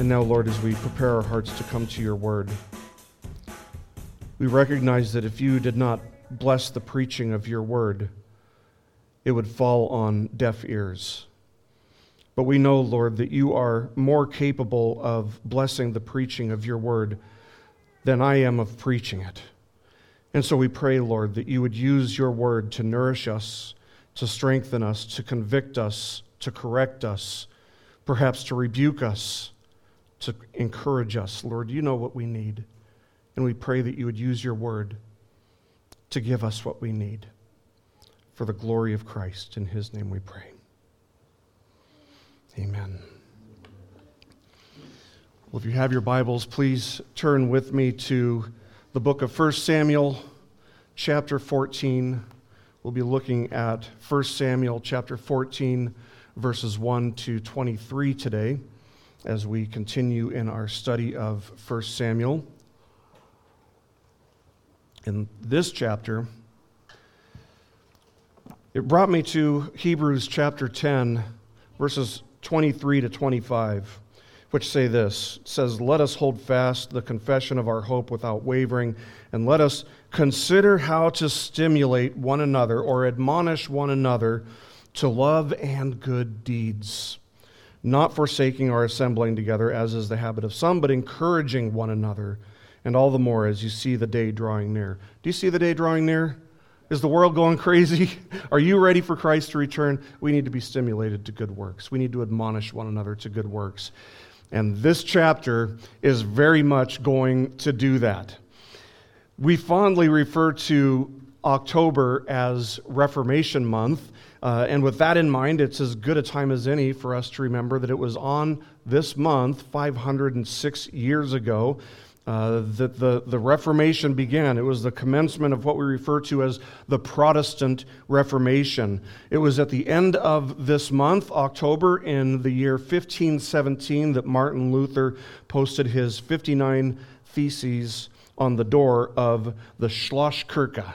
And now, Lord, as we prepare our hearts to come to your word, we recognize that if you did not bless the preaching of your word, it would fall on deaf ears. But we know, Lord, that you are more capable of blessing the preaching of your word than I am of preaching it. And so we pray, Lord, that you would use your word to nourish us, to strengthen us, to convict us, to correct us, perhaps to rebuke us, to encourage us. Lord, you know what we need. And we pray that you would use your word to give us what we need for the glory of Christ. In his name we pray. Amen. Well, if you have your Bibles, please turn with me to the book of 1 Samuel, chapter 14. We'll be looking at 1 Samuel, chapter 14, verses 1 to 23 today as we continue in our study of 1 Samuel. In this chapter, it brought me to Hebrews chapter 10, verses 23 to 25 which say this it says let us hold fast the confession of our hope without wavering and let us consider how to stimulate one another or admonish one another to love and good deeds not forsaking our assembling together as is the habit of some but encouraging one another and all the more as you see the day drawing near do you see the day drawing near is the world going crazy? Are you ready for Christ to return? We need to be stimulated to good works. We need to admonish one another to good works. And this chapter is very much going to do that. We fondly refer to October as Reformation Month. Uh, and with that in mind, it's as good a time as any for us to remember that it was on this month, 506 years ago, uh, that the, the Reformation began. It was the commencement of what we refer to as the Protestant Reformation. It was at the end of this month, October, in the year 1517, that Martin Luther posted his 59 Theses on the door of the Schlosskirche,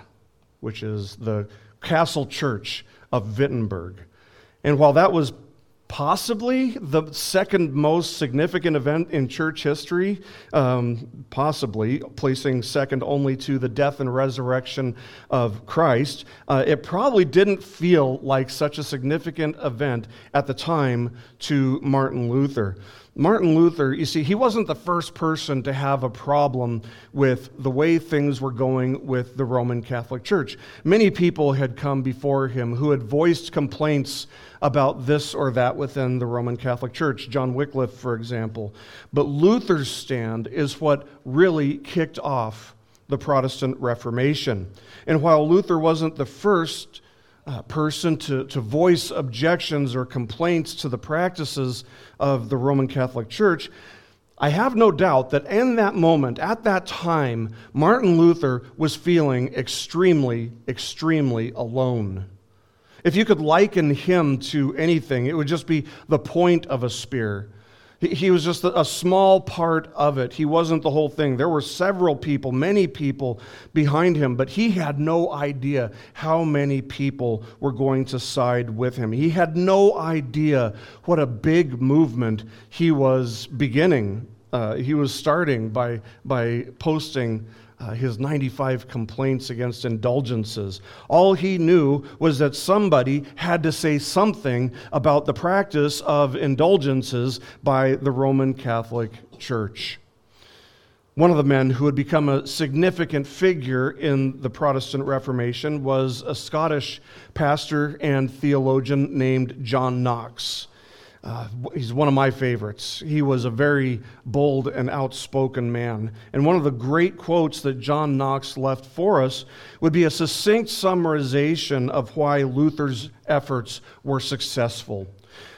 which is the castle church of Wittenberg. And while that was possibly the second most significant event in church history, um, possibly placing second only to the death and resurrection of Christ. Uh, it probably didn't feel like such a significant event at the time to Martin Luther. Martin Luther, you see, he wasn't the first person to have a problem with the way things were going with the Roman Catholic Church. Many people had come before him who had voiced complaints about this or that within the Roman Catholic Church. John Wycliffe, for example. But Luther's stand is what really kicked off the Protestant Reformation. And while Luther wasn't the first uh, person to, to voice objections or complaints to the practices of the Roman Catholic Church, I have no doubt that in that moment, at that time, Martin Luther was feeling extremely, extremely alone. If you could liken him to anything, it would just be the point of a spear. He was just a small part of it. He wasn't the whole thing. There were several people, many people behind him, but he had no idea how many people were going to side with him. He had no idea what a big movement he was beginning. Uh, he was starting by, by posting uh, his 95 complaints against indulgences. All he knew was that somebody had to say something about the practice of indulgences by the Roman Catholic Church. One of the men who had become a significant figure in the Protestant Reformation was a Scottish pastor and theologian named John Knox. Uh, he's one of my favorites. He was a very bold and outspoken man. And one of the great quotes that John Knox left for us would be a succinct summarization of why Luther's efforts were successful.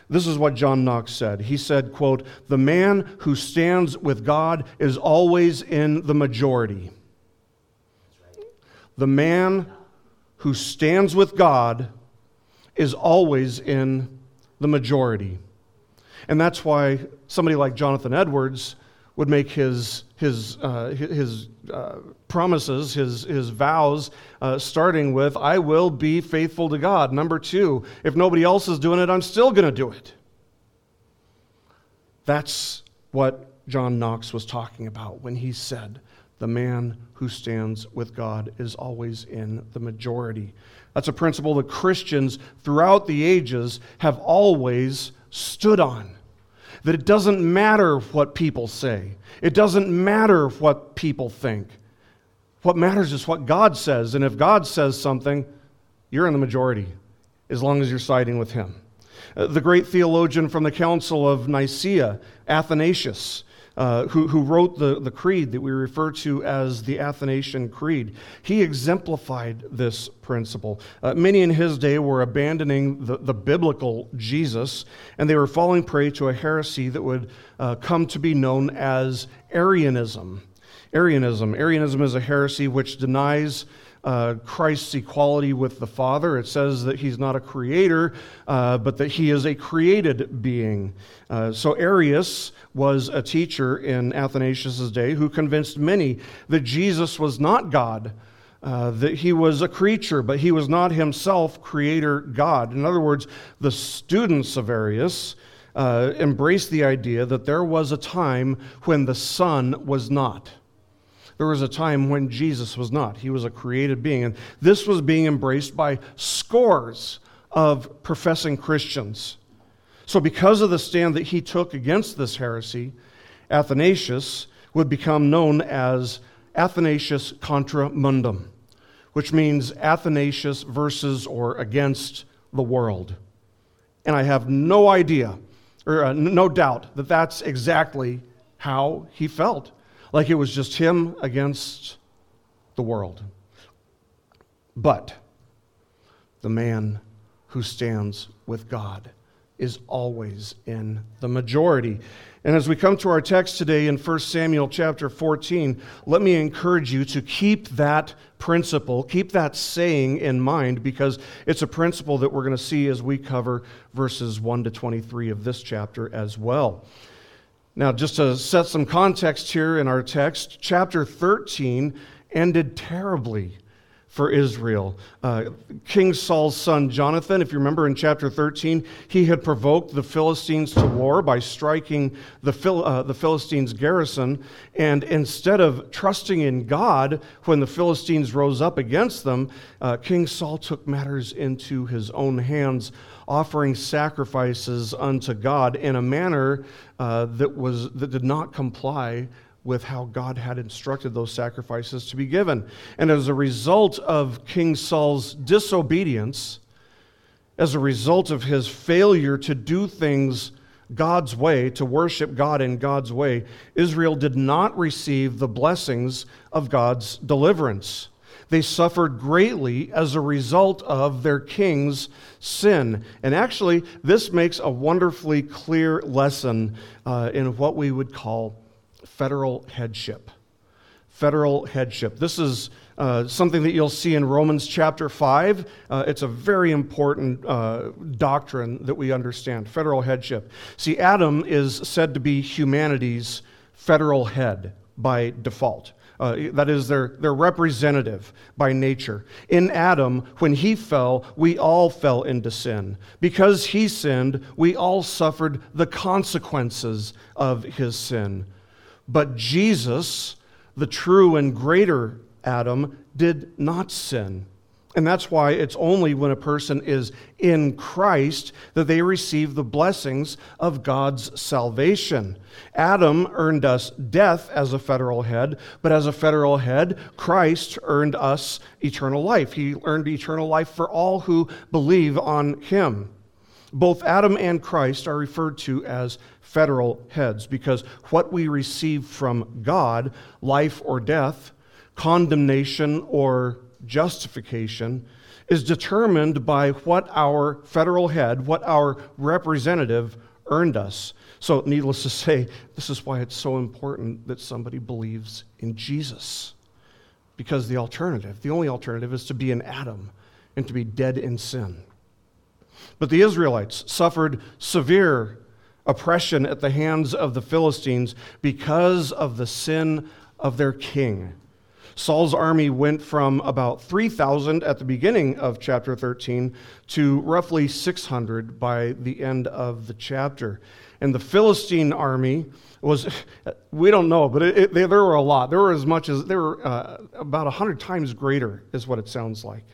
This is what John Knox said. He said, quote, "The man who stands with God is always in the majority." The man who stands with God is always in the majority. And that's why somebody like Jonathan Edwards would make his, his, uh, his uh, promises, his, his vows, uh, starting with, I will be faithful to God. Number two, if nobody else is doing it, I'm still going to do it. That's what John Knox was talking about when he said, The man who stands with God is always in the majority. That's a principle that Christians throughout the ages have always stood on. That it doesn't matter what people say, it doesn't matter what people think. What matters is what God says. And if God says something, you're in the majority as long as you're siding with Him. Uh, the great theologian from the Council of Nicaea, Athanasius, uh, who, who wrote the, the creed that we refer to as the Athanasian Creed. He exemplified this principle. Uh, many in his day were abandoning the, the biblical Jesus, and they were falling prey to a heresy that would uh, come to be known as Arianism. Arianism. Arianism is a heresy which denies uh, Christ's equality with the Father. It says that he's not a creator, uh, but that he is a created being. Uh, so Arius was a teacher in Athanasius' day who convinced many that Jesus was not God. Uh, that he was a creature, but he was not himself creator God. In other words, the students of Arius uh, embraced the idea that there was a time when the Son was not. There was a time when Jesus was not. He was a created being. And this was being embraced by scores of professing Christians. So, because of the stand that he took against this heresy, Athanasius would become known as Athanasius contra mundum, which means Athanasius versus or against the world. And I have no idea, or uh, no doubt, that that's exactly how he felt like it was just him against the world. But the man who stands with God is always in the majority. And as we come to our text today in 1 Samuel chapter 14, let me encourage you to keep that principle, keep that saying in mind, because it's a principle that we're going to see as we cover verses 1 to 23 of this chapter as well. Now, just to set some context here in our text, chapter 13 ended terribly for Israel. Uh, King Saul's son Jonathan, if you remember in chapter 13, he had provoked the Philistines to war by striking the, Phil, uh, the Philistines' garrison. And instead of trusting in God when the Philistines rose up against them, uh, King Saul took matters into his own hands, offering sacrifices unto God in a manner uh, that, was, that did not comply with how God had instructed those sacrifices to be given. And as a result of King Saul's disobedience, as a result of his failure to do things God's way, to worship God in God's way, Israel did not receive the blessings of God's deliverance. They suffered greatly as a result of their king's sin. And actually, this makes a wonderfully clear lesson uh, in what we would call federal headship. Federal headship. This is uh, something that you'll see in Romans chapter 5. Uh, it's a very important uh, doctrine that we understand federal headship. See, Adam is said to be humanity's federal head by default. Uh, that is, their, their representative by nature. In Adam, when he fell, we all fell into sin. Because he sinned, we all suffered the consequences of his sin. But Jesus, the true and greater Adam, did not sin. And that's why it's only when a person is in Christ that they receive the blessings of God's salvation. Adam earned us death as a federal head, but as a federal head, Christ earned us eternal life. He earned eternal life for all who believe on him. Both Adam and Christ are referred to as federal heads because what we receive from God, life or death, condemnation or justification, is determined by what our federal head, what our representative earned us. So, needless to say, this is why it's so important that somebody believes in Jesus. Because the alternative, the only alternative, is to be an Adam and to be dead in sin. But the Israelites suffered severe oppression at the hands of the Philistines because of the sin of their king. Saul's army went from about 3,000 at the beginning of chapter 13 to roughly 600 by the end of the chapter. And the Philistine army was, we don't know, but it, it, there were a lot. There were as much as, there were uh, about 100 times greater, is what it sounds like.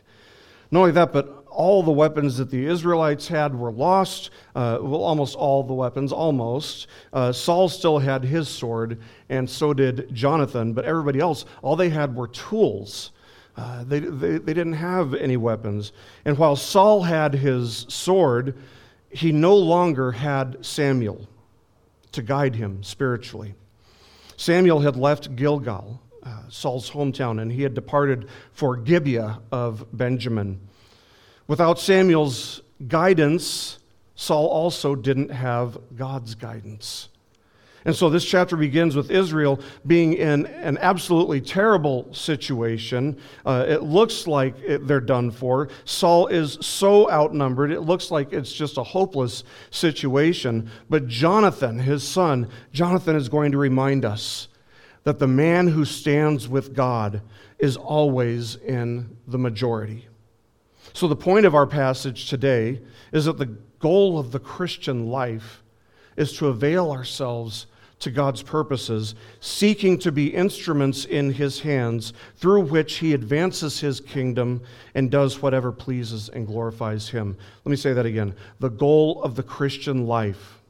Not only that, but all the weapons that the Israelites had were lost. Uh, well, almost all the weapons, almost. Uh, Saul still had his sword, and so did Jonathan, but everybody else, all they had were tools. Uh, they, they, they didn't have any weapons. And while Saul had his sword, he no longer had Samuel to guide him spiritually. Samuel had left Gilgal, uh, Saul's hometown, and he had departed for Gibeah of Benjamin. Without Samuel's guidance, Saul also didn't have God's guidance. And so this chapter begins with Israel being in an absolutely terrible situation. Uh, it looks like it, they're done for. Saul is so outnumbered, it looks like it's just a hopeless situation. But Jonathan, his son, Jonathan is going to remind us that the man who stands with God is always in the majority. So, the point of our passage today is that the goal of the Christian life is to avail ourselves to God's purposes, seeking to be instruments in His hands through which He advances His kingdom and does whatever pleases and glorifies Him. Let me say that again. The goal of the Christian life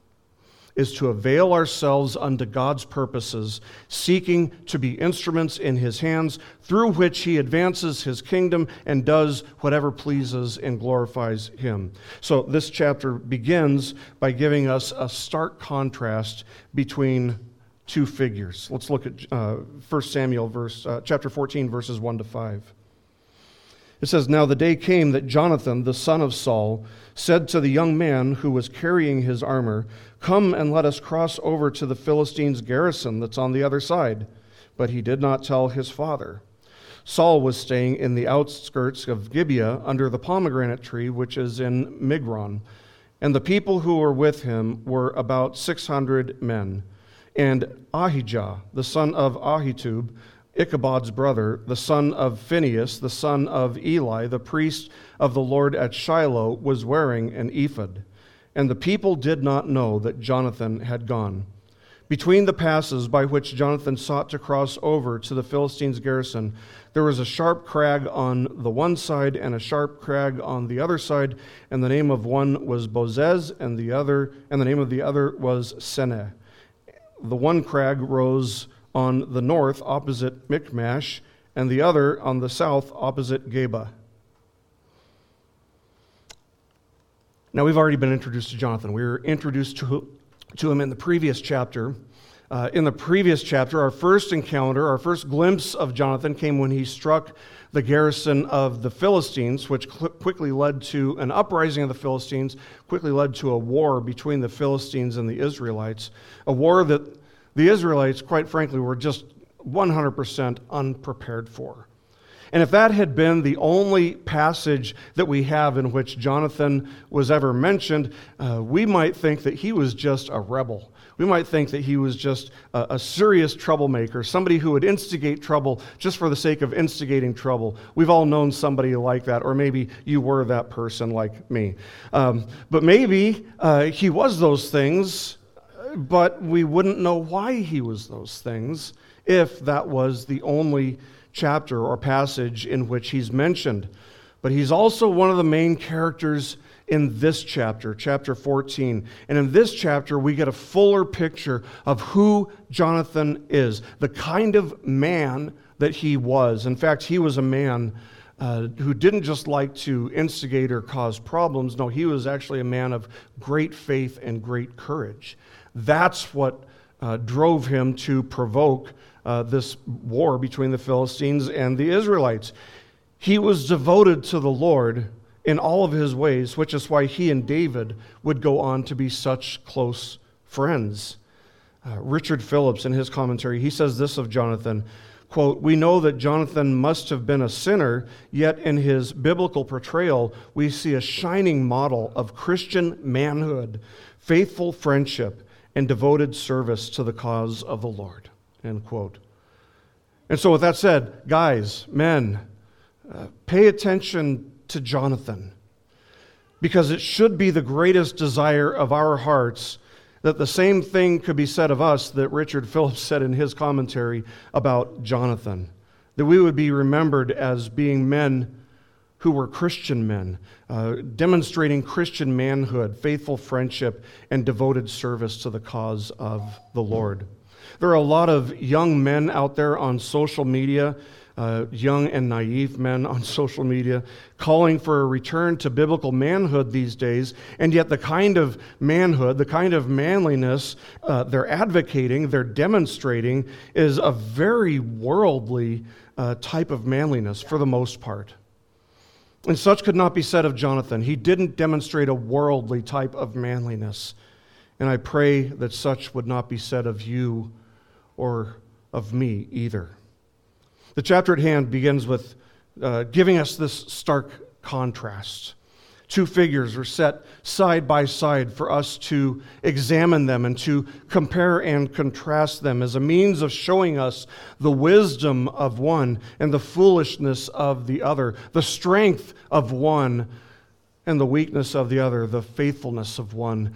is to avail ourselves unto God's purposes, seeking to be instruments in His hands through which He advances His kingdom and does whatever pleases and glorifies Him. So, this chapter begins by giving us a stark contrast between two figures. Let's look at uh, 1 Samuel, verse, uh, chapter 14, verses 1 to 5. It says, Now the day came that Jonathan, the son of Saul, said to the young man who was carrying his armor, Come and let us cross over to the Philistines' garrison that's on the other side. But he did not tell his father. Saul was staying in the outskirts of Gibeah under the pomegranate tree, which is in Migron. And the people who were with him were about 600 men. And Ahijah, the son of Ahitub, Ichabod's brother, the son of Phinehas, the son of Eli, the priest of the Lord at Shiloh, was wearing an ephod. And the people did not know that Jonathan had gone. Between the passes by which Jonathan sought to cross over to the Philistines' garrison, there was a sharp crag on the one side and a sharp crag on the other side, and the name of one was Bozez, and the other, and the name of the other was Seneh. The one crag rose on the north opposite Michmash, and the other on the south opposite Geba. Now, we've already been introduced to Jonathan. We were introduced to, to him in the previous chapter. Uh, in the previous chapter, our first encounter, our first glimpse of Jonathan came when he struck the garrison of the Philistines, which cl- quickly led to an uprising of the Philistines, quickly led to a war between the Philistines and the Israelites, a war that the Israelites, quite frankly, were just 100% unprepared for. And if that had been the only passage that we have in which Jonathan was ever mentioned, uh, we might think that he was just a rebel. We might think that he was just a, a, serious troublemaker, somebody who would instigate trouble just for the sake of instigating trouble. We've all known somebody like that, or maybe you were that person like me. Um, but maybe uh, he was those things, but we wouldn't know why he was those things if that was the only chapter or passage in which he's mentioned. But he's also one of the main characters in this chapter, chapter 14. And in this chapter, we get a fuller picture of who Jonathan is, the kind of man that he was. In fact, he was a man uh, who didn't just like to instigate or cause problems. No, he was actually a man of great faith and great courage. That's what uh, drove him to provoke uh, this war between the Philistines and the Israelites. He was devoted to the Lord in all of his ways, which is why he and David would go on to be such close friends. Uh, Richard Phillips, in his commentary, he says this of Jonathan quote, We know that Jonathan must have been a sinner, yet in his biblical portrayal, we see a shining model of Christian manhood, faithful friendship, and devoted service to the cause of the Lord. End quote. And so, with that said, guys, men, uh, pay attention to Jonathan because it should be the greatest desire of our hearts that the same thing could be said of us that Richard Phillips said in his commentary about Jonathan. That we would be remembered as being men who were Christian men, uh, demonstrating Christian manhood, faithful friendship, and devoted service to the cause of the Lord. There are a lot of young men out there on social media uh, young and naive men on social media calling for a return to biblical manhood these days, and yet the kind of manhood, the kind of manliness uh, they're advocating, they're demonstrating, is a very worldly uh, type of manliness for the most part. And such could not be said of Jonathan. He didn't demonstrate a worldly type of manliness. And I pray that such would not be said of you or of me either. The chapter at hand begins with uh, giving us this stark contrast. Two figures are set side by side for us to examine them and to compare and contrast them as a means of showing us the wisdom of one and the foolishness of the other, the strength of one and the weakness of the other, the faithfulness of one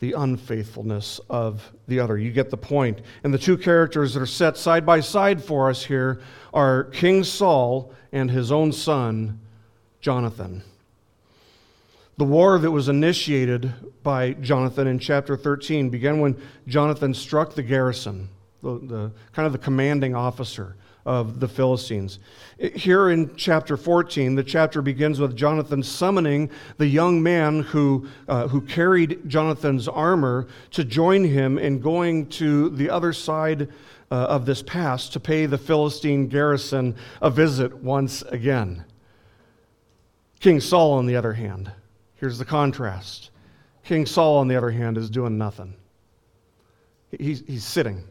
the unfaithfulness of the other. You get the point. And the two characters that are set side by side for us here are King Saul and his own son, Jonathan. The war that was initiated by Jonathan in chapter 13 began when Jonathan struck the garrison, the, the kind of the commanding officer of the Philistines. Here in chapter 14, the chapter begins with Jonathan summoning the young man who, uh, who carried Jonathan's armor to join him in going to the other side uh, of this pass to pay the Philistine garrison a visit once again. King Saul, on the other hand, here's the contrast. King Saul, on the other hand, is doing nothing. He's, he's sitting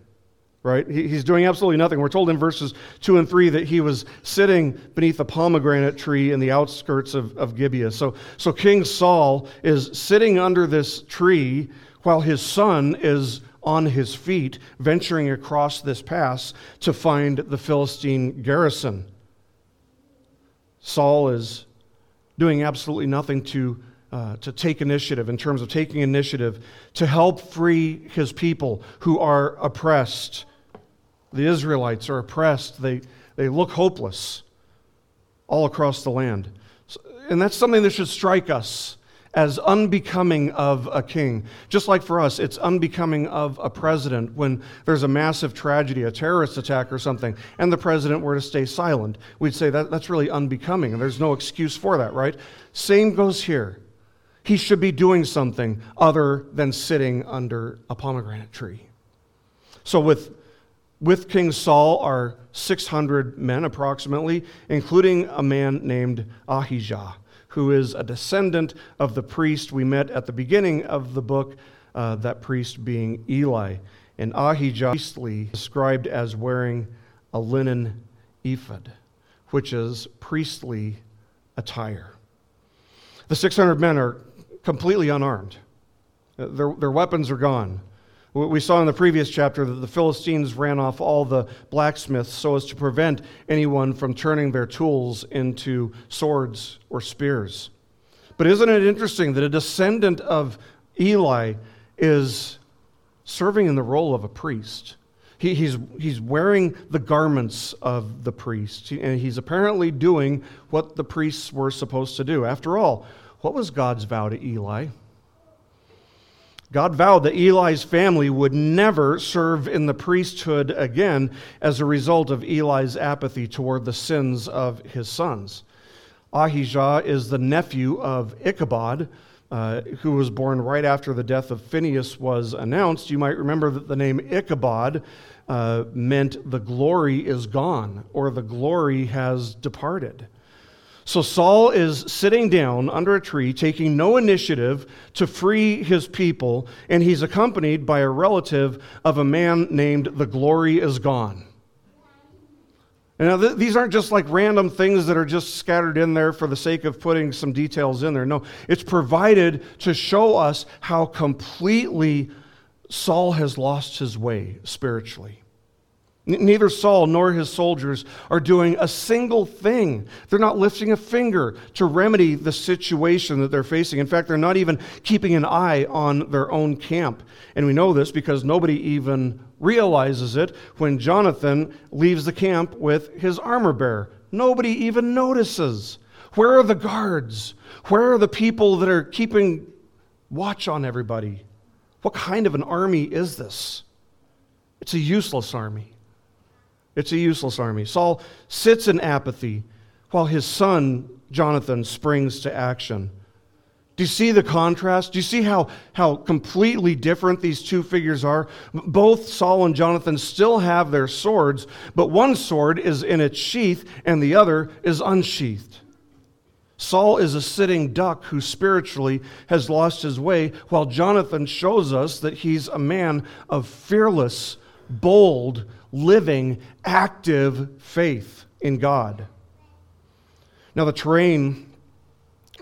right? He's doing absolutely nothing. We're told in verses 2 and 3 that he was sitting beneath a pomegranate tree in the outskirts of, of Gibeah. So, so King Saul is sitting under this tree while his son is on his feet, venturing across this pass to find the Philistine garrison. Saul is doing absolutely nothing to, uh, to take initiative, in terms of taking initiative to help free his people who are oppressed the Israelites are oppressed, they, they look hopeless all across the land. And that's something that should strike us as unbecoming of a king. Just like for us, it's unbecoming of a president when there's a massive tragedy, a terrorist attack or something, and the president were to stay silent. We'd say that that's really unbecoming, and there's no excuse for that, right? Same goes here. He should be doing something other than sitting under a pomegranate tree. So, with with King Saul are 600 men approximately, including a man named Ahijah, who is a descendant of the priest we met at the beginning of the book, uh, that priest being Eli. And Ahijah, priestly, described as wearing a linen ephod, which is priestly attire. The 600 men are completely unarmed. Their, their weapons are gone. We saw in the previous chapter that the Philistines ran off all the blacksmiths so as to prevent anyone from turning their tools into swords or spears. But isn't it interesting that a descendant of Eli is serving in the role of a priest? He, he's, he's wearing the garments of the priest, and he's apparently doing what the priests were supposed to do. After all, what was God's vow to Eli? God vowed that Eli's family would never serve in the priesthood again as a result of Eli's apathy toward the sins of his sons. Ahijah is the nephew of Ichabod, uh, who was born right after the death of Phinehas was announced. You might remember that the name Ichabod uh, meant the glory is gone or the glory has departed. So Saul is sitting down under a tree, taking no initiative to free his people, and he's accompanied by a relative of a man named The Glory is Gone. And now, th- these aren't just like random things that are just scattered in there for the sake of putting some details in there. No, it's provided to show us how completely Saul has lost his way spiritually. Neither Saul nor his soldiers are doing a single thing. They're not lifting a finger to remedy the situation that they're facing. In fact, they're not even keeping an eye on their own camp. And we know this because nobody even realizes it when Jonathan leaves the camp with his armor bearer. Nobody even notices. Where are the guards? Where are the people that are keeping watch on everybody? What kind of an army is this? It's a useless army. It's a useless army. Saul sits in apathy while his son, Jonathan, springs to action. Do you see the contrast? Do you see how, how completely different these two figures are? Both Saul and Jonathan still have their swords, but one sword is in its sheath and the other is unsheathed. Saul is a sitting duck who spiritually has lost his way, while Jonathan shows us that he's a man of fearless, bold, living, active faith in God. Now, the terrain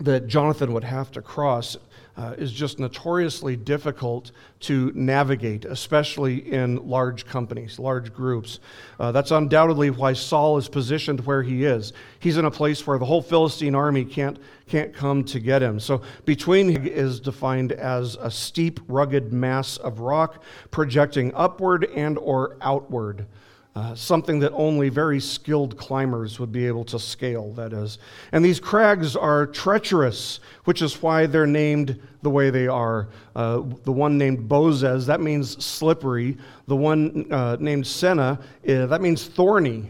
that Jonathan would have to cross uh, is just notoriously difficult to navigate, especially in large companies, large groups. Uh, that's undoubtedly why Saul is positioned where he is. He's in a place where the whole Philistine army can't, can't come to get him. So between is defined as a steep, rugged mass of rock projecting upward and or outward. Uh, something that only very skilled climbers would be able to scale, that is. And these crags are treacherous, which is why they're named the way they are. Uh, the one named Bozez, that means slippery. The one uh, named Seneh, uh, that means thorny.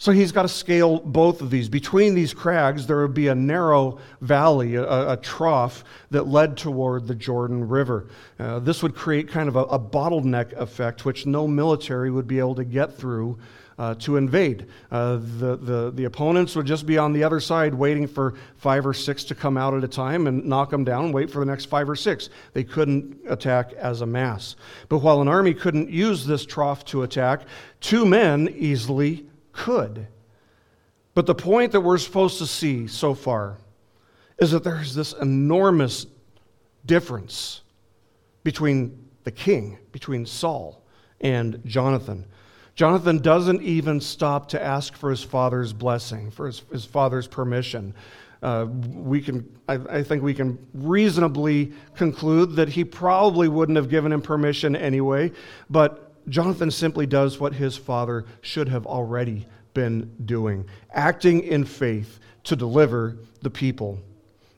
So he's got to scale both of these. Between these crags, there would be a narrow valley, a, a trough that led toward the Jordan River. Uh, this would create kind of a, a, bottleneck effect, which no military would be able to get through uh, to invade. Uh, the, the, the opponents would just be on the other side waiting for five or six to come out at a time and knock them down and wait for the next five or six. They couldn't attack as a mass. But while an army couldn't use this trough to attack, two men easily could. But the point that we're supposed to see so far is that there's this enormous difference between the king, between Saul and Jonathan. Jonathan doesn't even stop to ask for his father's blessing, for his, his father's permission. Uh, we can, I, I think we can reasonably conclude that he probably wouldn't have given him permission anyway, but Jonathan simply does what his father should have already been doing, acting in faith to deliver the people.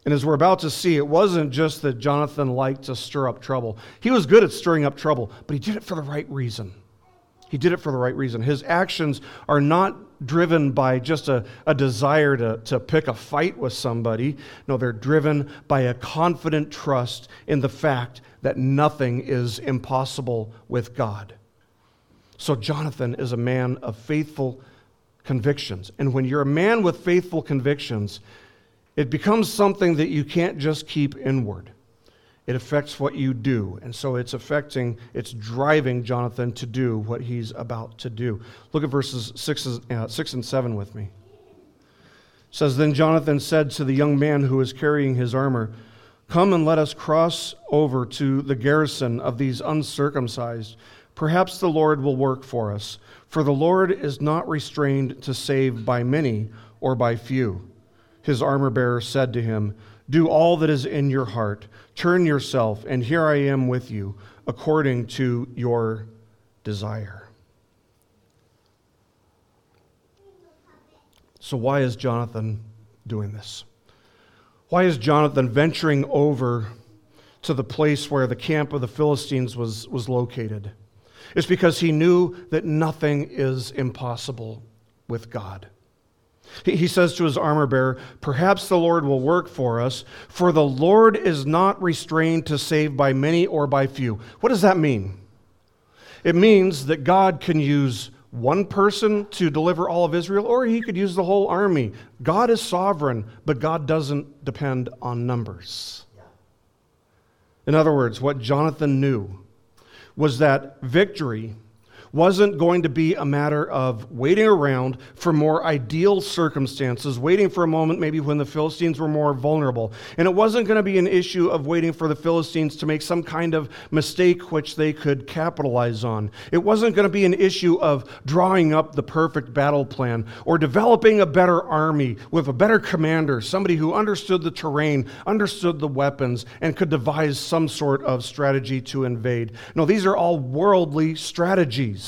And as we're about to see, it wasn't just that Jonathan liked to stir up trouble. He was good at stirring up trouble, but he did it for the right reason. He did it for the right reason. His actions are not driven by just a, a desire to, to pick a fight with somebody. No, they're driven by a confident trust in the fact that nothing is impossible with God. So Jonathan is a man of faithful convictions. And when you're a man with faithful convictions, it becomes something that you can't just keep inward. It affects what you do. And so it's affecting, it's driving Jonathan to do what he's about to do. Look at verses 6, uh, six and 7 with me. It says, Then Jonathan said to the young man who was carrying his armor, Come and let us cross over to the garrison of these uncircumcised Perhaps the Lord will work for us, for the Lord is not restrained to save by many or by few. His armor bearer said to him, Do all that is in your heart, turn yourself, and here I am with you, according to your desire. So, why is Jonathan doing this? Why is Jonathan venturing over to the place where the camp of the Philistines was, was located? Is because he knew that nothing is impossible with God. He says to his armor bearer, Perhaps the Lord will work for us, for the Lord is not restrained to save by many or by few. What does that mean? It means that God can use one person to deliver all of Israel, or he could use the whole army. God is sovereign, but God doesn't depend on numbers. In other words, what Jonathan knew was that victory wasn't going to be a matter of waiting around for more ideal circumstances, waiting for a moment maybe when the Philistines were more vulnerable. And it wasn't going to be an issue of waiting for the Philistines to make some kind of mistake which they could capitalize on. It wasn't going to be an issue of drawing up the perfect battle plan or developing a better army with a better commander, somebody who understood the terrain, understood the weapons, and could devise some sort of strategy to invade. No, these are all worldly strategies.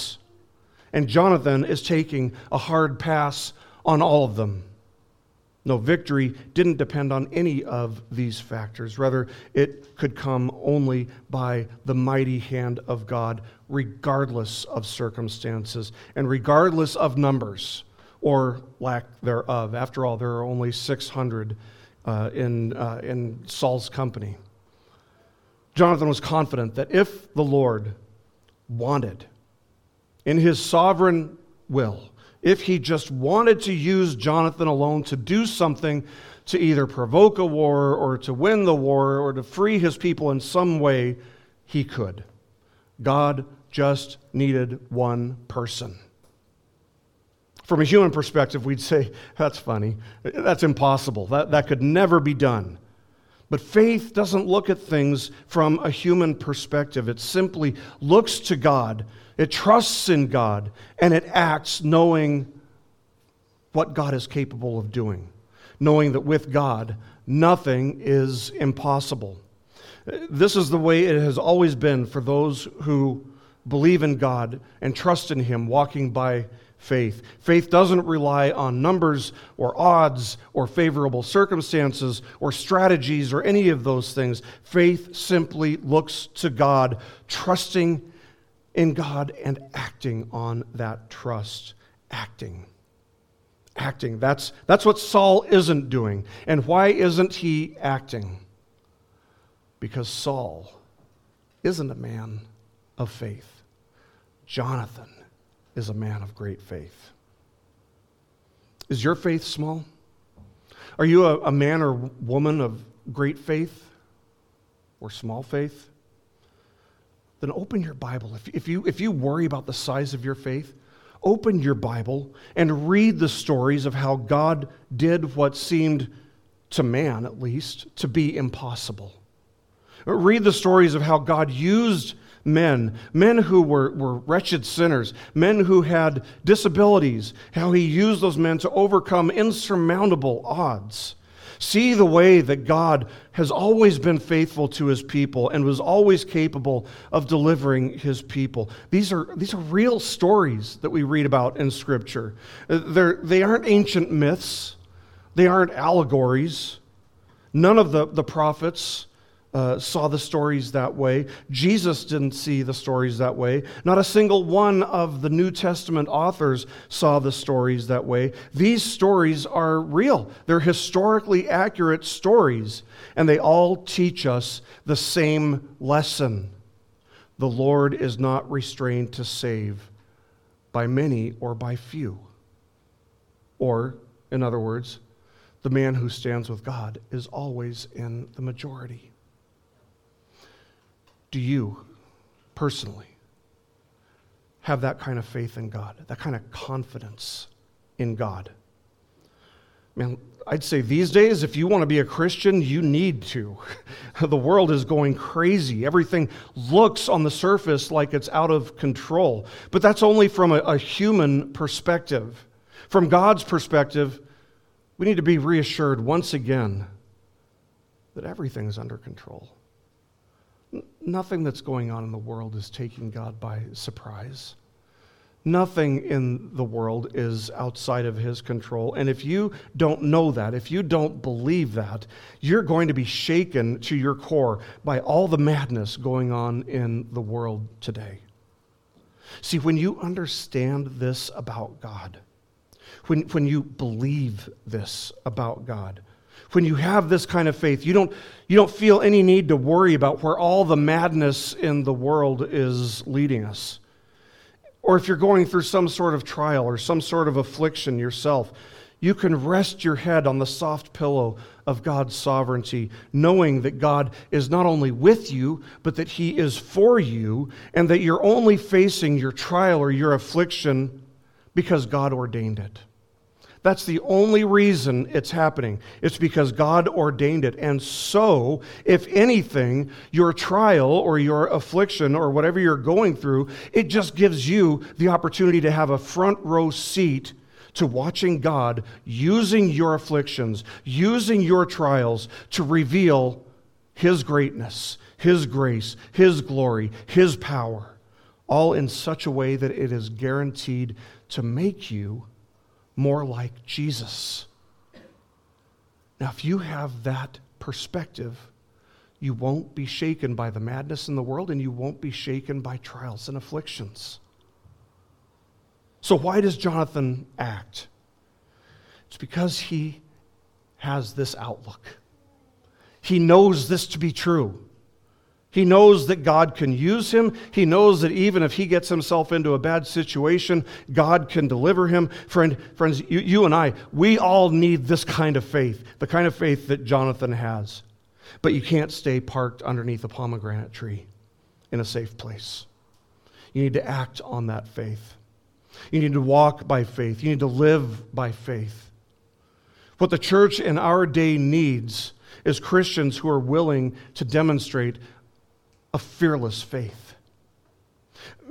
And Jonathan is taking a hard pass on all of them. No, victory didn't depend on any of these factors. Rather, it could come only by the mighty hand of God, regardless of circumstances and regardless of numbers or lack thereof. After all, there are only 600 uh, in, uh, in Saul's company. Jonathan was confident that if the Lord wanted, in his sovereign will, if he just wanted to use Jonathan alone to do something to either provoke a war or to win the war or to free his people in some way, he could. God just needed one person. From a human perspective, we'd say, that's funny. That's impossible. That, that could never be done. But faith doesn't look at things from a human perspective. It simply looks to God, it trusts in God, and it acts knowing what God is capable of doing, knowing that with God, nothing is impossible. This is the way it has always been for those who believe in God and trust in Him, walking by faith. Faith doesn't rely on numbers or odds or favorable circumstances or strategies or any of those things. Faith simply looks to God, trusting in God and acting on that trust. Acting. Acting. That's, that's what Saul isn't doing. And why isn't he acting? Because Saul isn't a man of faith. Jonathan is a man of great faith. Is your faith small? Are you a, a man or woman of great faith or small faith? Then open your Bible. If, if, you, if you worry about the size of your faith, open your Bible and read the stories of how God did what seemed, to man at least, to be impossible. Read the stories of how God used men, men who were, were wretched sinners, men who had disabilities, how he used those men to overcome insurmountable odds. See the way that God has always been faithful to his people and was always capable of delivering his people. These are, these are real stories that we read about in Scripture. Uh, they're, they aren't ancient myths, they aren't allegories. None of the, the prophets uh, saw the stories that way. Jesus didn't see the stories that way. Not a single one of the New Testament authors saw the stories that way. These stories are real, they're historically accurate stories, and they all teach us the same lesson. The Lord is not restrained to save by many or by few. Or, in other words, the man who stands with God is always in the majority do you personally have that kind of faith in God, that kind of confidence in God? Man, I'd say these days, if you want to be a Christian, you need to. the world is going crazy. Everything looks on the surface like it's out of control. But that's only from a, a human perspective. From God's perspective, we need to be reassured once again that everything is under control. Nothing that's going on in the world is taking God by surprise. Nothing in the world is outside of his control. And if you don't know that, if you don't believe that, you're going to be shaken to your core by all the madness going on in the world today. See, when you understand this about God, when, when you believe this about God, when you have this kind of faith, you don't, you don't feel any need to worry about where all the madness in the world is leading us. Or if you're going through some sort of trial or some sort of affliction yourself, You can rest your head on the soft pillow of God's sovereignty, knowing that God is not only with you, but that He is for you, and that you're only facing your trial or your affliction because God ordained it. That's the only reason it's happening. It's because God ordained it. And so, if anything, your trial or your affliction or whatever you're going through, it just gives you the opportunity to have a front row seat to watching God using your afflictions, using your trials to reveal His greatness, His grace, His glory, His power, all in such a way that it is guaranteed to make you more like Jesus. Now, if you have that perspective, you won't be shaken by the madness in the world and you won't be shaken by trials and afflictions. So, why does Jonathan act? It's because he has this outlook. He knows this to be true. He knows that God can use him. He knows that even if he gets himself into a bad situation, God can deliver him. Friend, friends, you, you and I, we all need this kind of faith, the kind of faith that Jonathan has. But you can't stay parked underneath a pomegranate tree in a safe place. You need to act on that faith. You need to walk by faith. You need to live by faith. What the church in our day needs is Christians who are willing to demonstrate a fearless faith.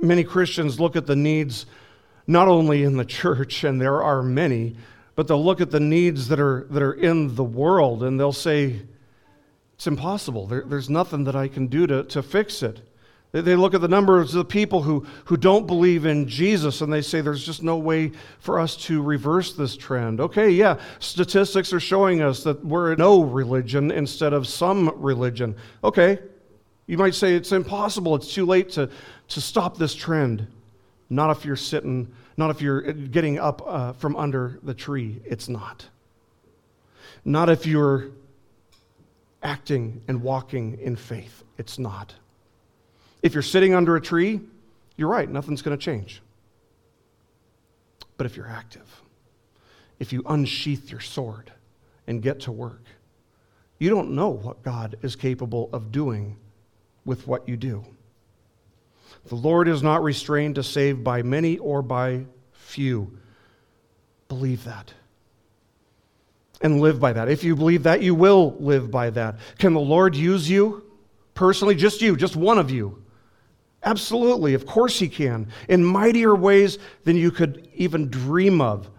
Many Christians look at the needs not only in the church, and there are many, but they'll look at the needs that are, that are in the world and they'll say, It's impossible. There, there's nothing that I can do to, to fix it. They look at the numbers of the people who, who don't believe in Jesus and they say there's just no way for us to reverse this trend. Okay, yeah, statistics are showing us that we're no religion instead of some religion. Okay, you might say it's impossible, it's too late to, to stop this trend. Not if you're sitting, not if you're getting up uh, from under the tree. It's not. Not if you're acting and walking in faith. It's not. If you're sitting under a tree, you're right, nothing's going to change. But if you're active, if you unsheath your sword and get to work, you don't know what God is capable of doing with what you do. The Lord is not restrained to save by many or by few. Believe that. And live by that. If you believe that, you will live by that. Can the Lord use you personally? Just you, just one of you. Absolutely, of course He can, in mightier ways than you could even dream of.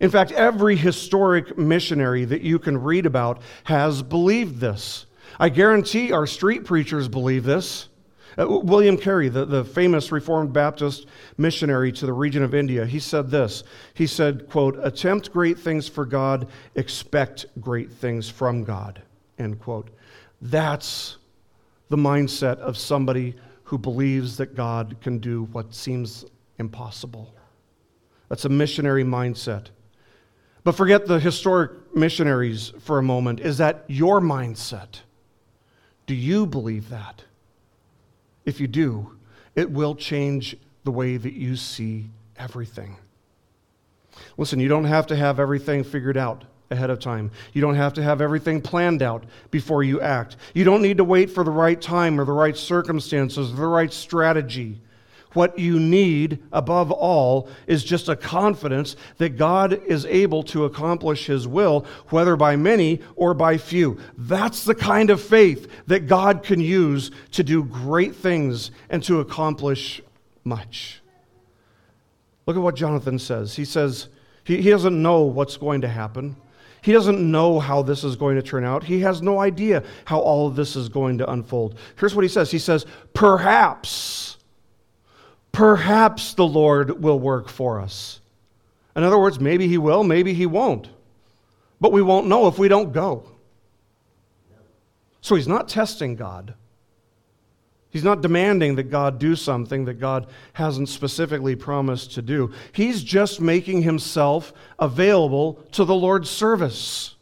In fact, every historic missionary that you can read about has believed this. I guarantee our street preachers believe this. Uh, William Carey, the, the famous Reformed Baptist missionary to the region of India, he said this. He said, quote, attempt great things for God, expect great things from God, end quote. That's the mindset of somebody who believes that God can do what seems impossible. That's a missionary mindset. But forget the historic missionaries for a moment. Is that your mindset? Do you believe that? If you do, it will change the way that you see everything. Listen, you don't have to have everything figured out ahead of time. You don't have to have everything planned out before you act. You don't need to wait for the right time or the right circumstances or the right strategy. What you need, above all, is just a confidence that God is able to accomplish His will, whether by many or by few. That's the kind of faith that God can use to do great things and to accomplish much. Look at what Jonathan says. He says, he, he doesn't know what's going to happen. He doesn't know how this is going to turn out. He has no idea how all of this is going to unfold. Here's what he says He says, Perhaps, perhaps the Lord will work for us. In other words, maybe he will, maybe he won't. But we won't know if we don't go. So he's not testing God. He's not demanding that God do something that God hasn't specifically promised to do. He's just making himself available to the Lord's service.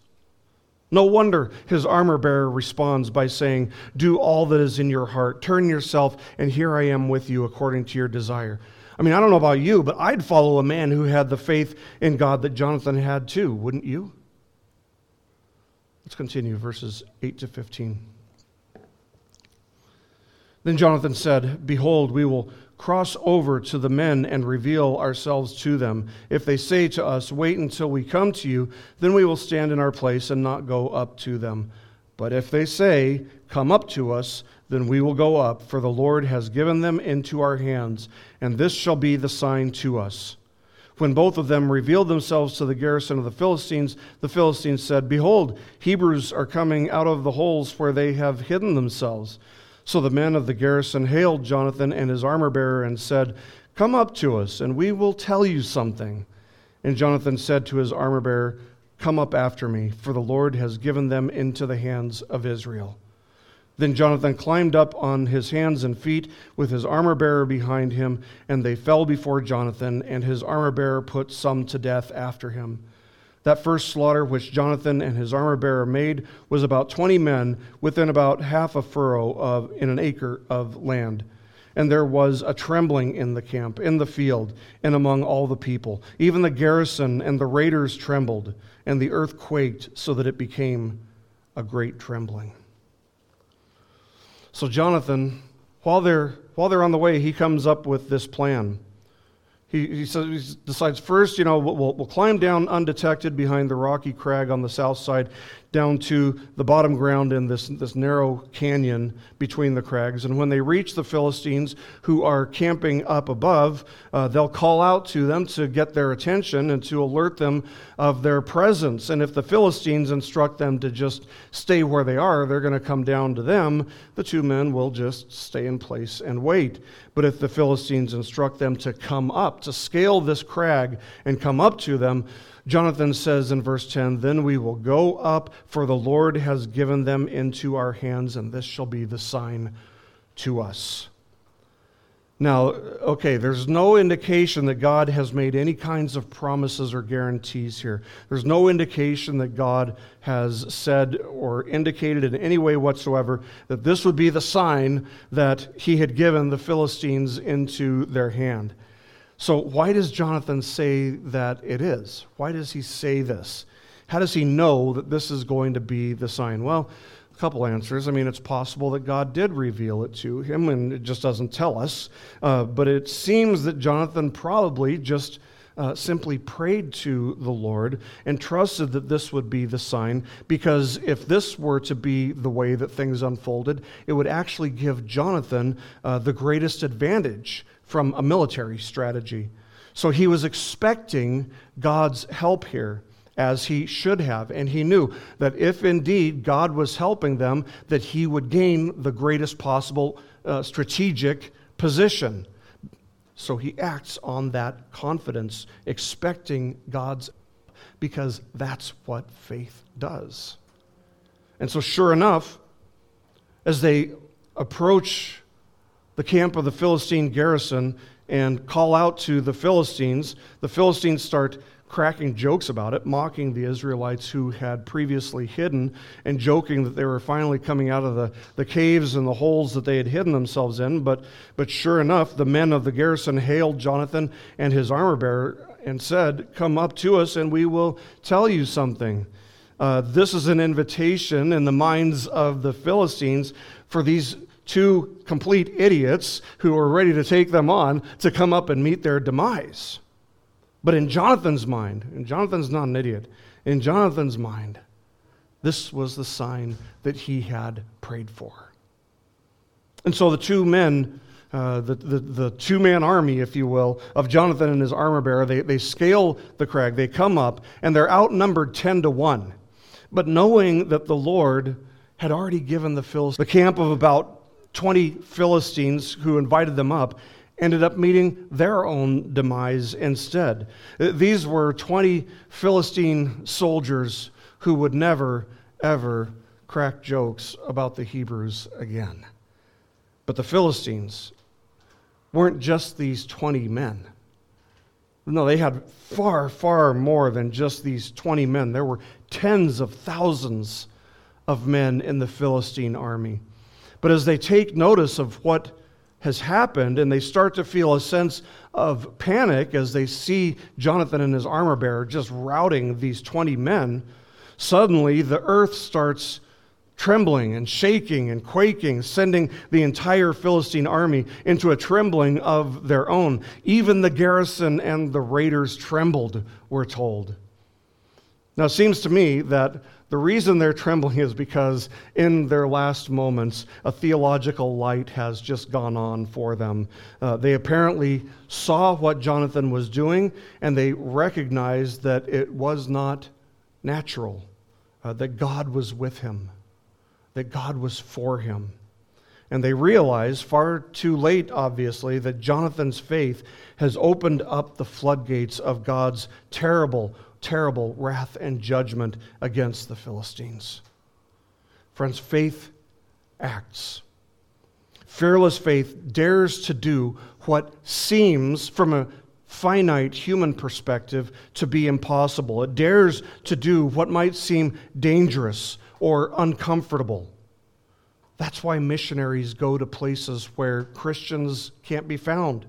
No wonder his armor bearer responds by saying, Do all that is in your heart. Turn yourself, and here I am with you according to your desire. I mean, I don't know about you, but I'd follow a man who had the faith in God that Jonathan had too, wouldn't you? Let's continue, verses 8 to 15. Then Jonathan said, Behold, we will cross over to the men and reveal ourselves to them. If they say to us, Wait until we come to you, then we will stand in our place and not go up to them. But if they say, Come up to us, then we will go up, for the Lord has given them into our hands, and this shall be the sign to us. When both of them revealed themselves to the garrison of the Philistines, the Philistines said, Behold, Hebrews are coming out of the holes where they have hidden themselves. So the men of the garrison hailed Jonathan and his armor bearer and said, Come up to us, and we will tell you something. And Jonathan said to his armor bearer, Come up after me, for the Lord has given them into the hands of Israel. Then Jonathan climbed up on his hands and feet with his armor bearer behind him, and they fell before Jonathan, and his armor bearer put some to death after him. That first slaughter which Jonathan and his armor bearer made was about 20 men within about half a furrow of, in an acre of land. And there was a trembling in the camp, in the field, and among all the people. Even the garrison and the raiders trembled, and the earth quaked so that it became a great trembling. So Jonathan, while they're, while they're on the way, he comes up with this plan. He, he, says, he decides first, you know, we'll, we'll climb down undetected behind the rocky crag on the south side down to the bottom ground in this, this narrow canyon between the crags. And when they reach the Philistines who are camping up above, uh, they'll call out to them to get their attention and to alert them of their presence. And if the Philistines instruct them to just stay where they are, they're going to come down to them. The two men will just stay in place and wait. But if the Philistines instruct them to come up, to scale this crag and come up to them, Jonathan says in verse 10 Then we will go up, for the Lord has given them into our hands, and this shall be the sign to us. Now, okay, there's no indication that God has made any kinds of promises or guarantees here. There's no indication that God has said or indicated in any way whatsoever that this would be the sign that he had given the Philistines into their hand. So, why does Jonathan say that it is? Why does he say this? How does he know that this is going to be the sign? Well, a couple answers. I mean, it's possible that God did reveal it to him and it just doesn't tell us. Uh, but it seems that Jonathan probably just uh, simply prayed to the Lord and trusted that this would be the sign, because if this were to be the way that things unfolded, it would actually give Jonathan uh, the greatest advantage from a military strategy. So he was expecting God's help here as he should have and he knew that if indeed God was helping them that he would gain the greatest possible uh, strategic position. So he acts on that confidence expecting God's because that's what faith does. And so sure enough as they approach the camp of the Philistine garrison and call out to the Philistines. The Philistines start cracking jokes about it, mocking the Israelites who had previously hidden, and joking that they were finally coming out of the, the caves and the holes that they had hidden themselves in. But, but sure enough, the men of the garrison hailed Jonathan and his armor bearer and said, Come up to us, and we will tell you something. Uh, this is an invitation in the minds of the Philistines for these two complete idiots who are ready to take them on to come up and meet their demise. But in Jonathan's mind, and Jonathan's not an idiot, in Jonathan's mind, this was the sign that he had prayed for. And so the two men, uh, the, the, the two man army, if you will, of Jonathan and his armor bearer, they, they scale the crag, they come up, and they're outnumbered 10 to 1. But knowing that the Lord had already given the Philistines the camp of about 20 Philistines who invited them up ended up meeting their own demise instead. These were 20 Philistine soldiers who would never, ever crack jokes about the Hebrews again. But the Philistines weren't just these 20 men. No, they had far, far more than just these 20 men. There were tens of thousands of men in the Philistine army. But as they take notice of what has happened, and they start to feel a sense of panic as they see Jonathan and his armor bearer just routing these 20 men. Suddenly, the earth starts trembling and shaking and quaking, sending the entire Philistine army into a trembling of their own. Even the garrison and the raiders trembled, we're told. Now, it seems to me that the reason they're trembling is because in their last moments, a theological light has just gone on for them. Uh, they apparently saw what Jonathan was doing and they recognized that it was not natural, uh, that God was with him, that God was for him. And they realized, far too late, obviously, that Jonathan's faith has opened up the floodgates of God's terrible, terrible wrath and judgment against the Philistines. Friends, faith acts. Fearless faith dares to do what seems, from a finite human perspective, to be impossible. It dares to do what might seem dangerous or uncomfortable. That's why missionaries go to places where Christians can't be found.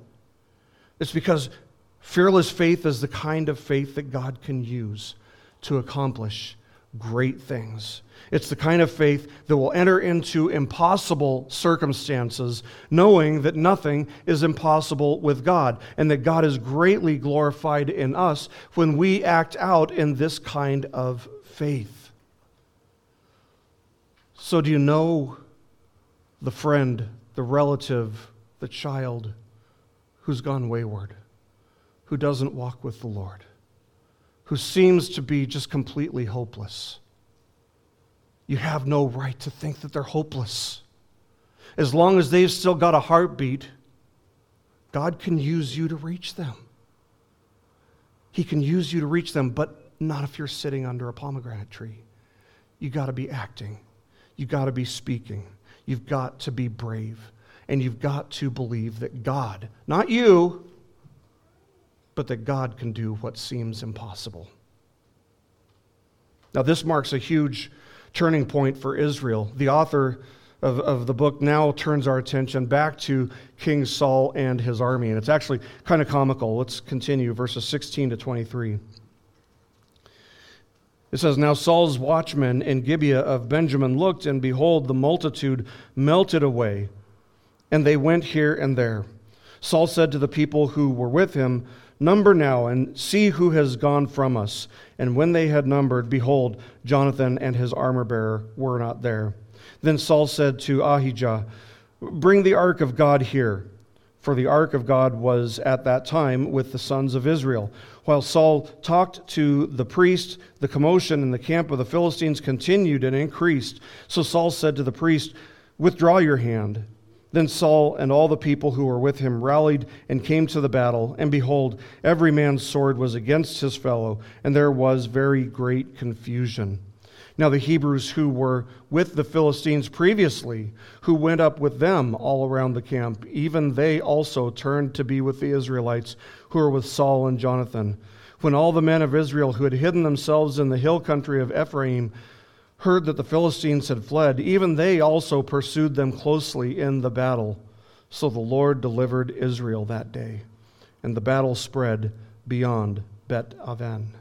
It's because Fearless faith is the kind of faith that God can use to accomplish great things. It's the kind of faith that will enter into impossible circumstances, knowing that nothing is impossible with God, and that God is greatly glorified in us when we act out in this kind of faith. So, do you know the friend, the relative, the child who's gone wayward? Who doesn't walk with the Lord, who seems to be just completely hopeless. You have no right to think that they're hopeless. As long as they've still got a heartbeat, God can use you to reach them. He can use you to reach them, but not if you're sitting under a pomegranate tree. You got to be acting. You got to be speaking. You've got to be brave. And you've got to believe that God, not you, but that God can do what seems impossible. Now, this marks a huge turning point for Israel. The author of, of the book now turns our attention back to King Saul and his army. And it's actually kind of comical. Let's continue, verses 16 to 23. It says, Now Saul's watchmen in Gibeah of Benjamin looked, and behold, the multitude melted away, and they went here and there. Saul said to the people who were with him, Number now and see who has gone from us. And when they had numbered, behold, Jonathan and his armor bearer were not there. Then Saul said to Ahijah, Bring the ark of God here. For the ark of God was at that time with the sons of Israel. While Saul talked to the priest, the commotion in the camp of the Philistines continued and increased. So Saul said to the priest, Withdraw your hand. Then Saul and all the people who were with him rallied and came to the battle, and behold, every man's sword was against his fellow, and there was very great confusion. Now, the Hebrews who were with the Philistines previously, who went up with them all around the camp, even they also turned to be with the Israelites who were with Saul and Jonathan. When all the men of Israel who had hidden themselves in the hill country of Ephraim heard that the Philistines had fled, even they also pursued them closely in the battle. So the Lord delivered Israel that day, and the battle spread beyond Bet Aven.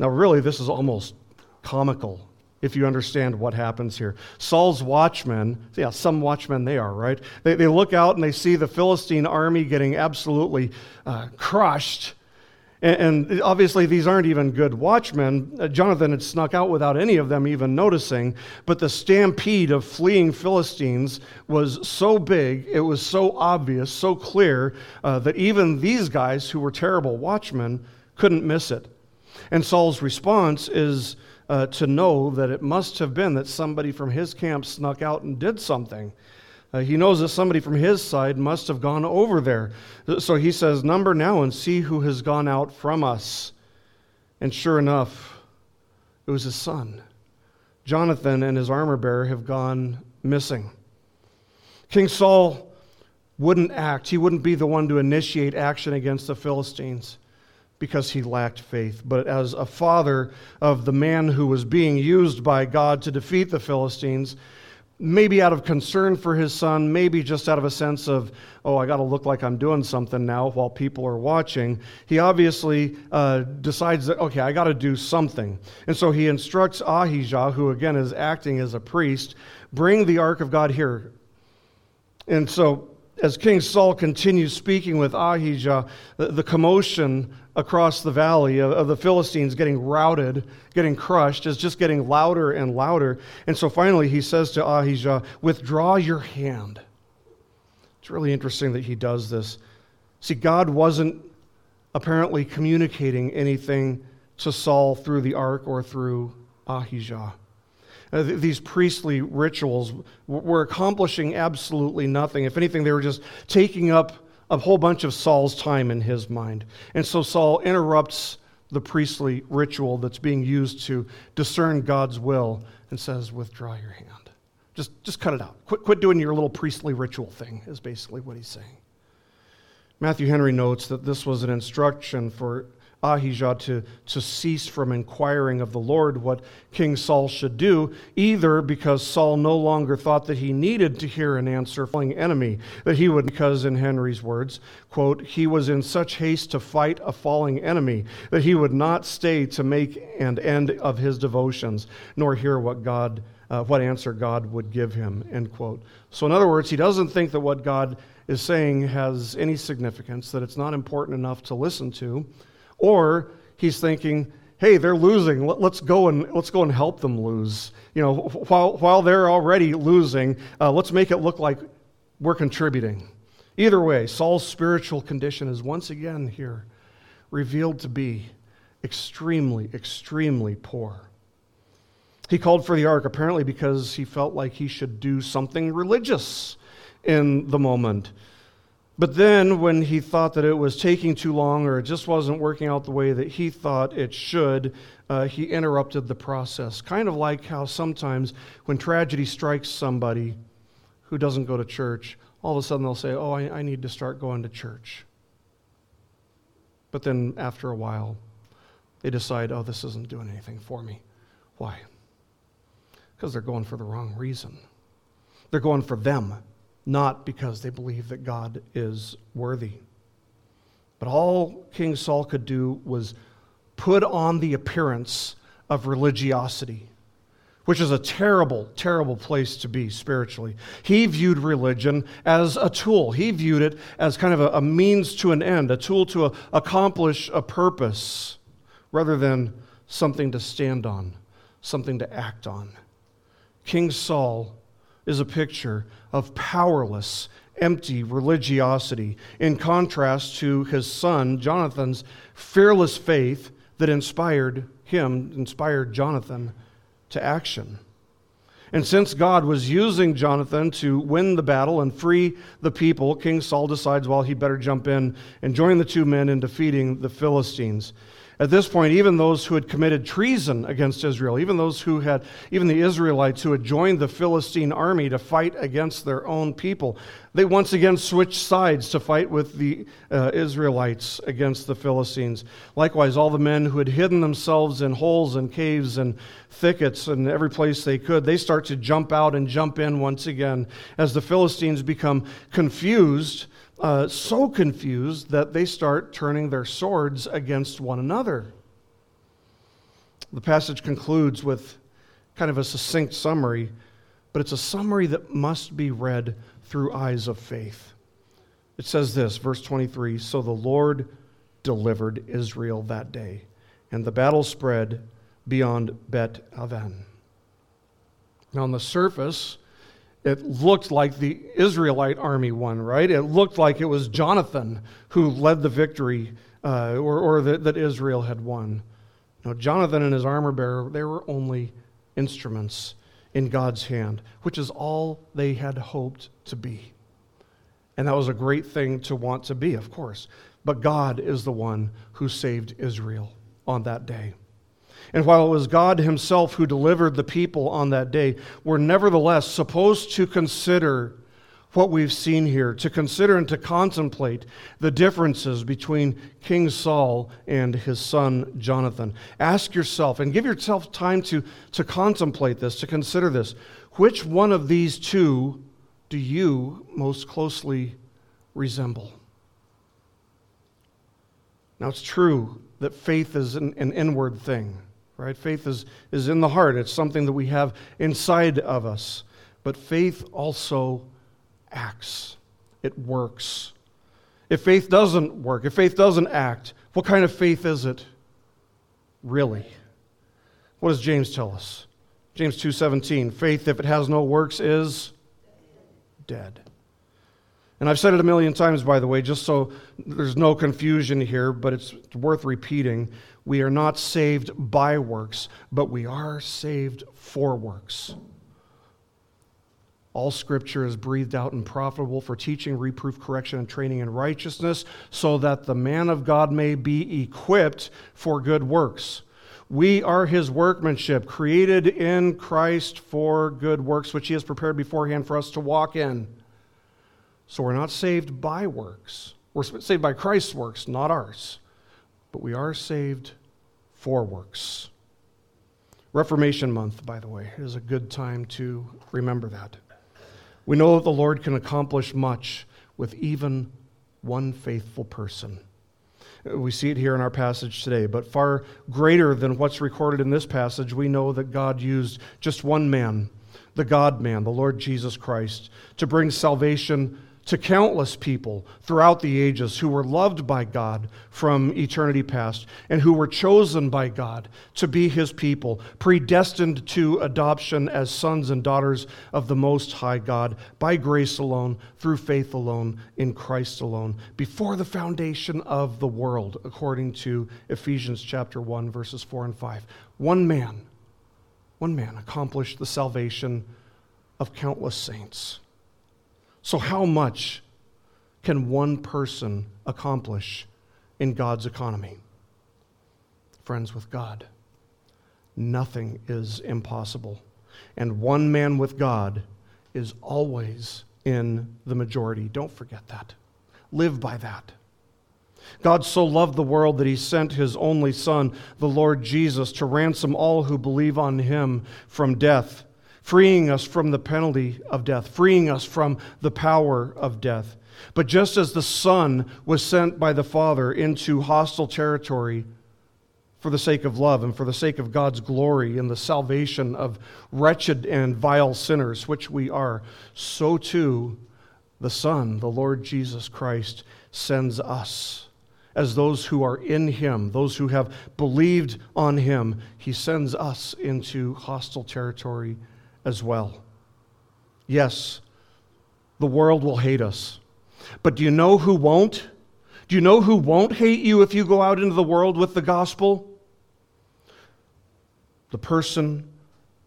Now, really, this is almost comical if you understand what happens here. Saul's watchmen, yeah, some watchmen they are, right? They, they look out and they see the Philistine army getting absolutely uh, crushed and, obviously, these aren't even good watchmen. Uh, Jonathan had snuck out without any of them even noticing. But the stampede of fleeing Philistines was so big, it was so obvious, so clear, uh, that even these guys, who were terrible watchmen, couldn't miss it. And Saul's response is uh, to know that it must have been that somebody from his camp snuck out and did something. Uh, he knows that somebody from his side must have gone over there. So he says, Number now and see who has gone out from us. And sure enough, it was his son. Jonathan and his armor bearer have gone missing. King Saul wouldn't act, he wouldn't be the one to initiate action against the Philistines because he lacked faith. But as a father of the man who was being used by God to defeat the Philistines, maybe out of concern for his son, maybe just out of a sense of, oh, I got to look like I'm doing something now while people are watching, he obviously uh, decides that, okay, I got to do something. And so he instructs Ahijah, who again is acting as a priest, bring the ark of God here. And so as King Saul continues speaking with Ahijah, the, the commotion across the valley of, of, the Philistines getting routed, getting crushed, is just getting louder and louder. And so finally he says to Ahijah, Withdraw your hand. It's really interesting that he does this. See, God wasn't apparently communicating anything to Saul through the ark or through Ahijah. Uh, th- these priestly rituals were accomplishing absolutely nothing. If anything, they were just taking up a whole bunch of Saul's time in his mind. And so Saul interrupts the priestly ritual that's being used to discern God's will and says, Withdraw your hand. Just, just cut it out. Quit, quit doing your little priestly ritual thing, is basically what he's saying. Matthew Henry notes that this was an instruction for Ahijah to, to cease from inquiring of the Lord what King Saul should do, either because Saul no longer thought that he needed to hear an answer from an enemy, that he would, because in Henry's words, quote, he was in such haste to fight a falling enemy that he would not stay to make an end of his devotions, nor hear what God, uh, what answer God would give him, end quote. So in other words, he doesn't think that what God is saying has any significance, that it's not important enough to listen to. Or he's thinking, hey, they're losing. Let's go and let's go and help them lose. You know, while while they're already losing, uh, let's make it look like we're contributing. Either way, Saul's spiritual condition is once again here revealed to be extremely, extremely poor. He called for the ark apparently because he felt like he should do something religious in the moment. But then, when he thought that it was taking too long or it just wasn't working out the way that he thought it should, uh, he interrupted the process. Kind of like how sometimes when tragedy strikes somebody who doesn't go to church, all of a sudden they'll say, Oh, I, I need to start going to church. But then after a while, they decide, Oh, this isn't doing anything for me. Why? Because they're going for the wrong reason. They're going for them not because they believe that God is worthy. But all King Saul could do was put on the appearance of religiosity, which is a terrible, terrible place to be spiritually. He viewed religion as a tool, he viewed it as kind of a, a means to an end, a tool to a, accomplish a purpose, rather than something to stand on, something to act on. King Saul is a picture of powerless, empty religiosity, in contrast to his son, Jonathan's fearless faith that inspired him, inspired Jonathan to action. And since God was using Jonathan to win the battle and free the people, King Saul decides, well, he better jump in and join the two men in defeating the Philistines. At this point, even those who had committed treason against Israel, even those who had, even the Israelites who had joined the Philistine army to fight against their own people, they once again switched sides to fight with the uh, Israelites against the Philistines. Likewise, all the men who had hidden themselves in holes and caves and thickets and every place they could, they start to jump out and jump in once again as the Philistines become confused uh, so confused that they start turning their swords against one another. The passage concludes with kind of a succinct summary, but it's a summary that must be read through eyes of faith. It says this, verse 23 So the Lord delivered Israel that day, and the battle spread beyond Bet Aven. Now, on the surface, it looked like the Israelite army won, right? It looked like it was Jonathan who led the victory uh, or, or that, that Israel had won. Now, Jonathan and his armor bearer, they were only instruments in God's hand, which is all they had hoped to be. And that was a great thing to want to be, of course. But God is the one who saved Israel on that day and while it was God Himself who delivered the people on that day, we're nevertheless supposed to consider what we've seen here, to consider and to contemplate the differences between King Saul and his son Jonathan. Ask yourself and give yourself time to, to contemplate this, to consider this. Which one of these two do you most closely resemble? Now, it's true that faith is an, an inward thing, right? Faith is, is in the heart, it's something that we have inside of us. But faith also acts, it works. If faith doesn't work, if faith doesn't act, what kind of faith is it really? What does James tell us? James 2:17, faith if it has no works is dead. And I've said it a million times by the way, just so there's no confusion here, but it's worth repeating. We are not saved by works, but we are saved for works. All scripture is breathed out and profitable for teaching, reproof, correction, and training in righteousness, so that the man of God may be equipped for good works. We are his workmanship, created in Christ for good works, which he has prepared beforehand for us to walk in. So we're not saved by works. We're saved by Christ's works, not ours. But we are saved for works. Reformation Month, by the way, is a good time to remember that. We know that the Lord can accomplish much with even one faithful person. We see it here in our passage today, but far greater than what's recorded in this passage, we know that God used just one man, the God man, the Lord Jesus Christ, to bring salvation to countless people throughout the ages who were loved by God from eternity past and who were chosen by God to be his people, predestined to adoption as sons and daughters of the Most High God by grace alone, through faith alone, in Christ alone, before the foundation of the world, according to Ephesians chapter 1, verses 4 and 5. One man, one man accomplished the salvation of countless saints. So, how much can one person accomplish in God's economy? Friends, with God, nothing is impossible. And one man with God is always in the majority. Don't forget that. Live by that. God so loved the world that he sent his only Son, the Lord Jesus, to ransom all who believe on him from death freeing us from the penalty of death, freeing us from the power of death. But just as the Son was sent by the Father into hostile territory for the sake of love and for the sake of God's glory and the salvation of wretched and vile sinners, which we are, so too the Son, the Lord Jesus Christ, sends us as those who are in Him, those who have believed on Him. He sends us into hostile territory as well. Yes, the world will hate us. But do you know who won't? Do you know who won't hate you if you go out into the world with the gospel? The person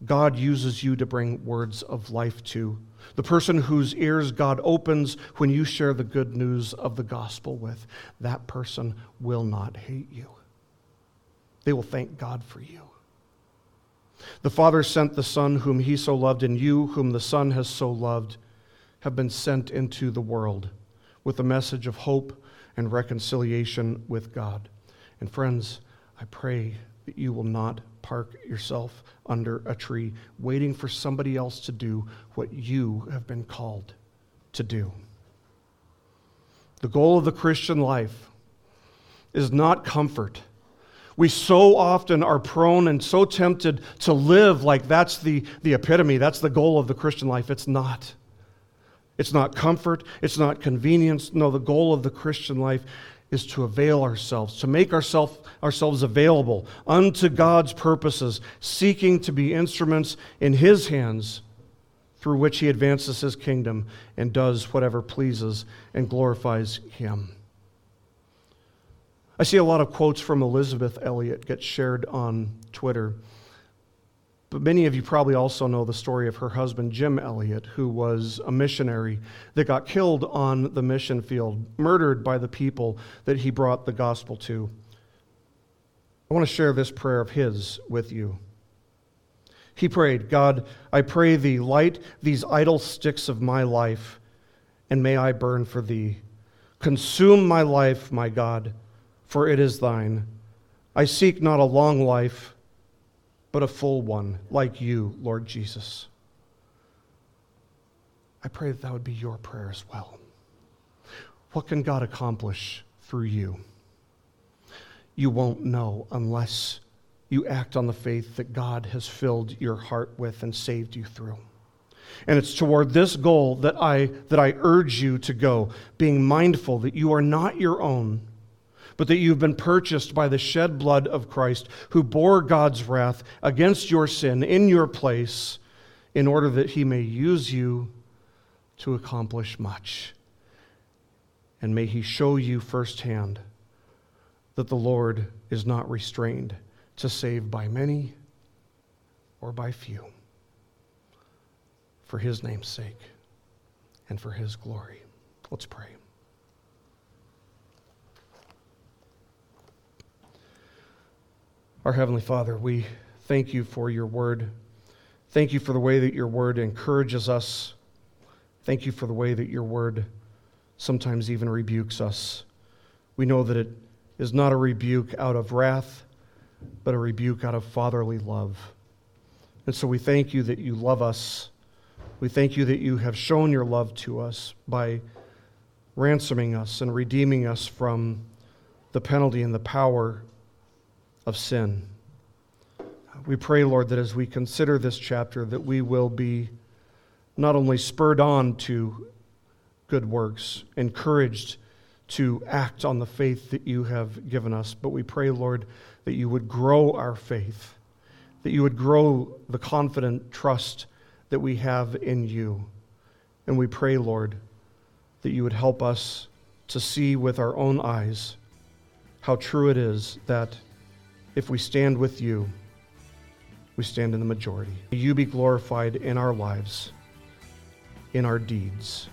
God uses you to bring words of life to. The person whose ears God opens when you share the good news of the gospel with. That person will not hate you. They will thank God for you. The Father sent the Son whom he so loved, and you, whom the Son has so loved, have been sent into the world with a message of hope and reconciliation with God. And friends, I pray that you will not park yourself under a tree waiting for somebody else to do what you have been called to do. The goal of the Christian life is not comfort we so often are prone and so tempted to live like that's the, the epitome, that's the goal of the Christian life. It's not. It's not comfort, it's not convenience. No, the goal of the Christian life is to avail ourselves, to make ourself, ourselves available unto God's purposes, seeking to be instruments in His hands through which He advances His kingdom and does whatever pleases and glorifies Him. I see a lot of quotes from Elisabeth Elliot get shared on Twitter. But many of you probably also know the story of her husband, Jim Elliot, who was a missionary that got killed on the mission field, murdered by the people that he brought the gospel to. I want to share this prayer of his with you. He prayed, God, I pray thee, light these idle sticks of my life and may I burn for thee. Consume my life, my God, for it is thine. I seek not a long life, but a full one, like you, Lord Jesus. I pray that that would be your prayer as well. What can God accomplish through you? You won't know unless you act on the faith that God has filled your heart with and saved you through. And it's toward this goal that I, that I urge you to go, being mindful that you are not your own, but that you've been purchased by the shed blood of Christ, who bore God's wrath against your sin in your place, in order that he may use you to accomplish much. And may he show you firsthand that the Lord is not restrained to save by many or by few for his name's sake and for his glory. Let's pray. Our Heavenly Father, we thank you for your word. Thank you for the way that your word encourages us. Thank you for the way that your word sometimes even rebukes us. We know that it is not a rebuke out of wrath, but a rebuke out of fatherly love. And so we thank you that you love us we thank you that you have shown your love to us by ransoming us and redeeming us from the penalty and the power of sin. We pray, Lord, that as we consider this chapter, that we will be not only spurred on to good works, encouraged to act on the faith that you have given us, but we pray, Lord, that you would grow our faith, that you would grow the confident trust that we have in you. And we pray, Lord, that you would help us to see with our own eyes how true it is that if we stand with you, we stand in the majority. You be glorified in our lives, in our deeds,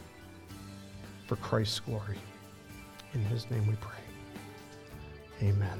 for Christ's glory. In his name we pray. Amen.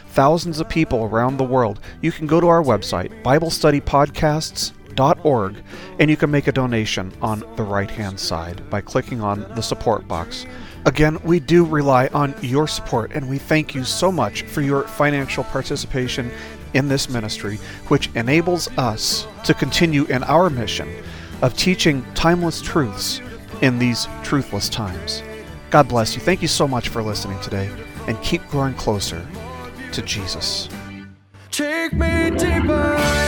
thousands of people around the world, you can go to our website, BibleStudyPodcasts.org, and you can make a donation on the right hand side by clicking on the support box. Again, we do rely on your support, and we thank you so much for your financial participation in this ministry, which enables us to continue in our mission of teaching timeless truths in these truthless times. God bless you. Thank you so much for listening today, and keep growing closer to Jesus. Take me deeper.